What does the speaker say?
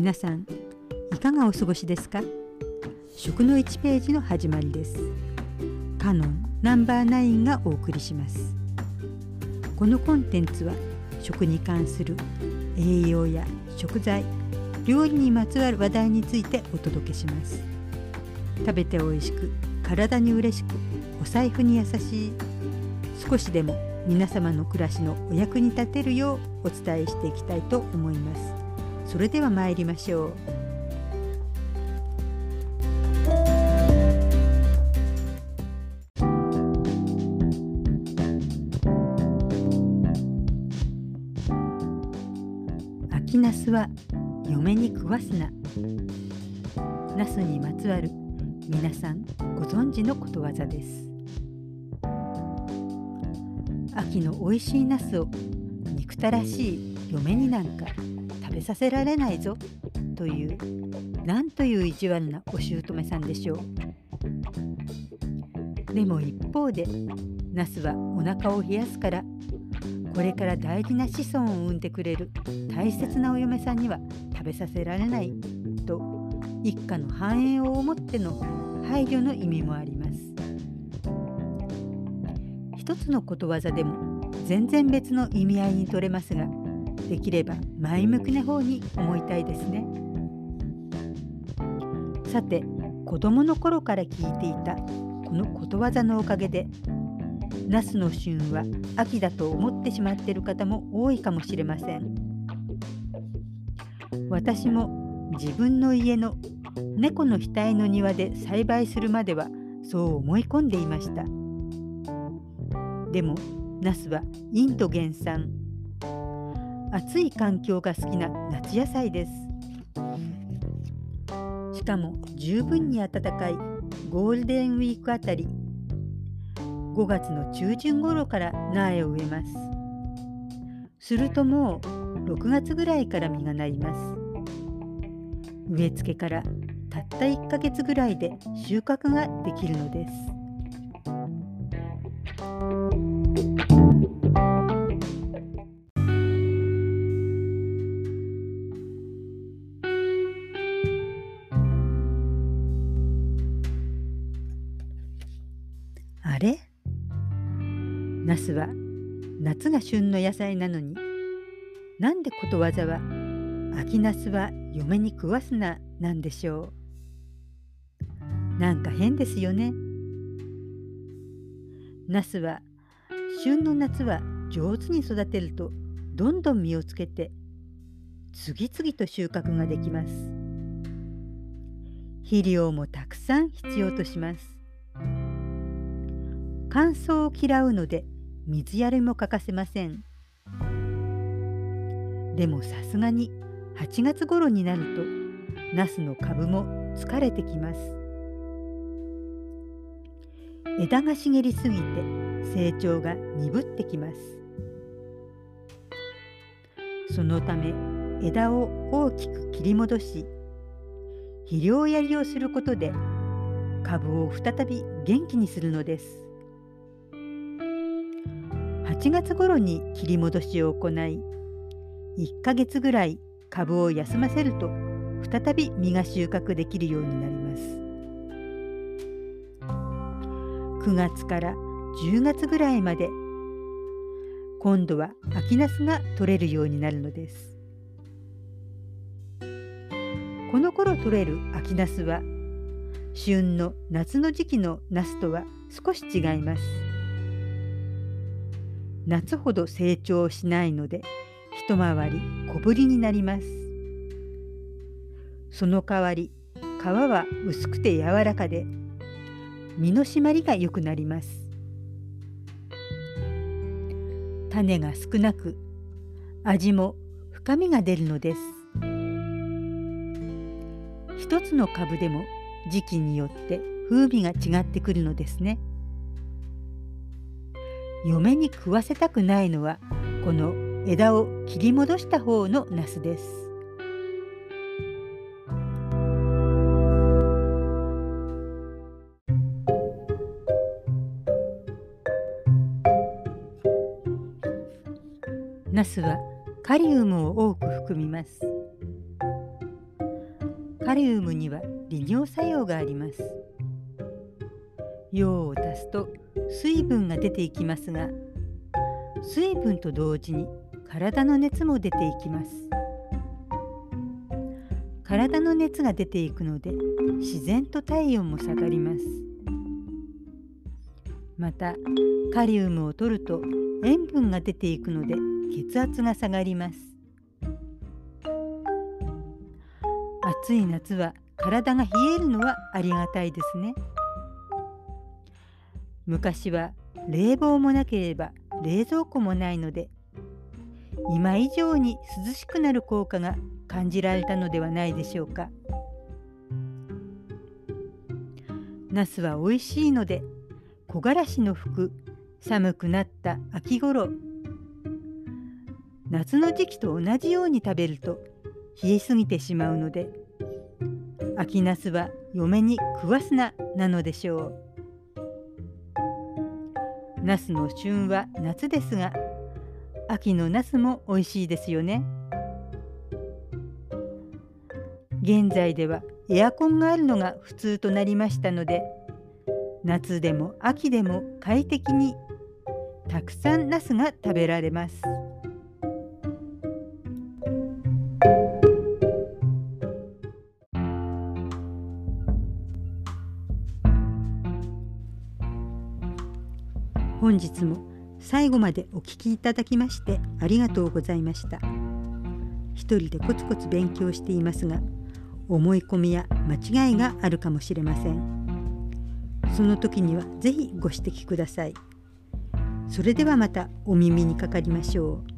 皆さんいかがお過ごしですか？食の1ページの始まりです。カノンナンバー9がお送りします。このコンテンツは食に関する栄養や食材料理にまつわる話題についてお届けします。食べて美味しく体に嬉しくお財布に優しい少しでも皆様の暮らしのお役に立てるようお伝えしていきたいと思います。それでは参りましょう。秋ナスは嫁に食わすな。ナスにまつわる皆さんご存知のことわざです。秋の美味しいナスを憎たらしい嫁になんか。食べさせられないぞ。というなんという意地悪なお姑さんでしょう。でも一方でナスはお腹を冷やすからこれから大事な子孫を産んでくれる大切なお嫁さんには食べさせられないと一家の繁栄を思っての配慮の意味もあります。一つのことわざでも全然別の意味合いに取れますができれば前向きな方に思いたいですね。さて子供の頃から聞いていたこのことわざのおかげでナスの旬は秋だと思ってしまっている方も多いかもしれません。私も自分の家の猫の額の庭で栽培するまではそう思い込んでいました。でもナスはインド原産暑い環境が好きな夏野菜です。しかも十分に暖かいゴールデンウィークあたり。5月の中旬頃から苗を植えます。するともう6月ぐらいから実がなります。植え付けからたった1ヶ月ぐらいで収穫ができるのです。れ。ナスは夏が旬の野菜なのに。なんでことわざは秋ナスは嫁に食わすななんでしょう。なんか変ですよね。ナスは旬の夏は上手に育てるとどんどん実をつけて次々と収穫ができます。肥料もたくさん必要とします。乾燥を嫌うので水やりも欠かせません。でもさすがに8月頃になるとナスの株も疲れてきます。枝が茂りすぎて成長が鈍ってきます。そのため枝を大きく切り戻し肥料やりをすることで株を再び元気にするのです。8月頃に切り戻しを行い1ヶ月ぐらい株を休ませると再び実が収穫できるようになります。9月から10月ぐらいまで今度は秋ナスが取れるようになるのです。この頃取れる秋ナスは旬の夏の時期のナスとは少し違います。夏ほど成長しないので一回り小ぶりになります。その代わり皮は薄くて柔らかで身の締まりが良くなります。種が少なく味も深みが出るのです。一つの株でも時期によって風味が違ってくるのですね。嫁に食わせたくないのはこの枝を切り戻した方のナスです。ナスはカリウムを多く含みます。カリウムには利尿作用があります。用を足すと水分が出ていきますが水分と同時に体の熱も出ていきます。体の熱が出ていくので自然と体温も下がります。またカリウムを取ると塩分が出ていくので血圧が下がります。暑い夏は体が冷えるのはありがたいですね。昔は冷房もなければ冷蔵庫もないので今以上に涼しくなる効果が感じられたのではないでしょうか。ナスは美味しいので木枯らしの吹く寒くなった秋頃夏の時期と同じように食べると冷えすぎてしまうので秋ナスは嫁に食わすななのでしょう。ナスの旬は夏ですが秋のナスも美味しいですよね。現在ではエアコンがあるのが普通となりましたので夏でも秋でも快適にたくさんナスが食べられます。本日も最後までお聞きいただきましてありがとうございました。一人でコツコツ勉強していますが思い込みや間違いがあるかもしれません。その時には是非ご指摘ください。それではまたお耳にかかりましょう。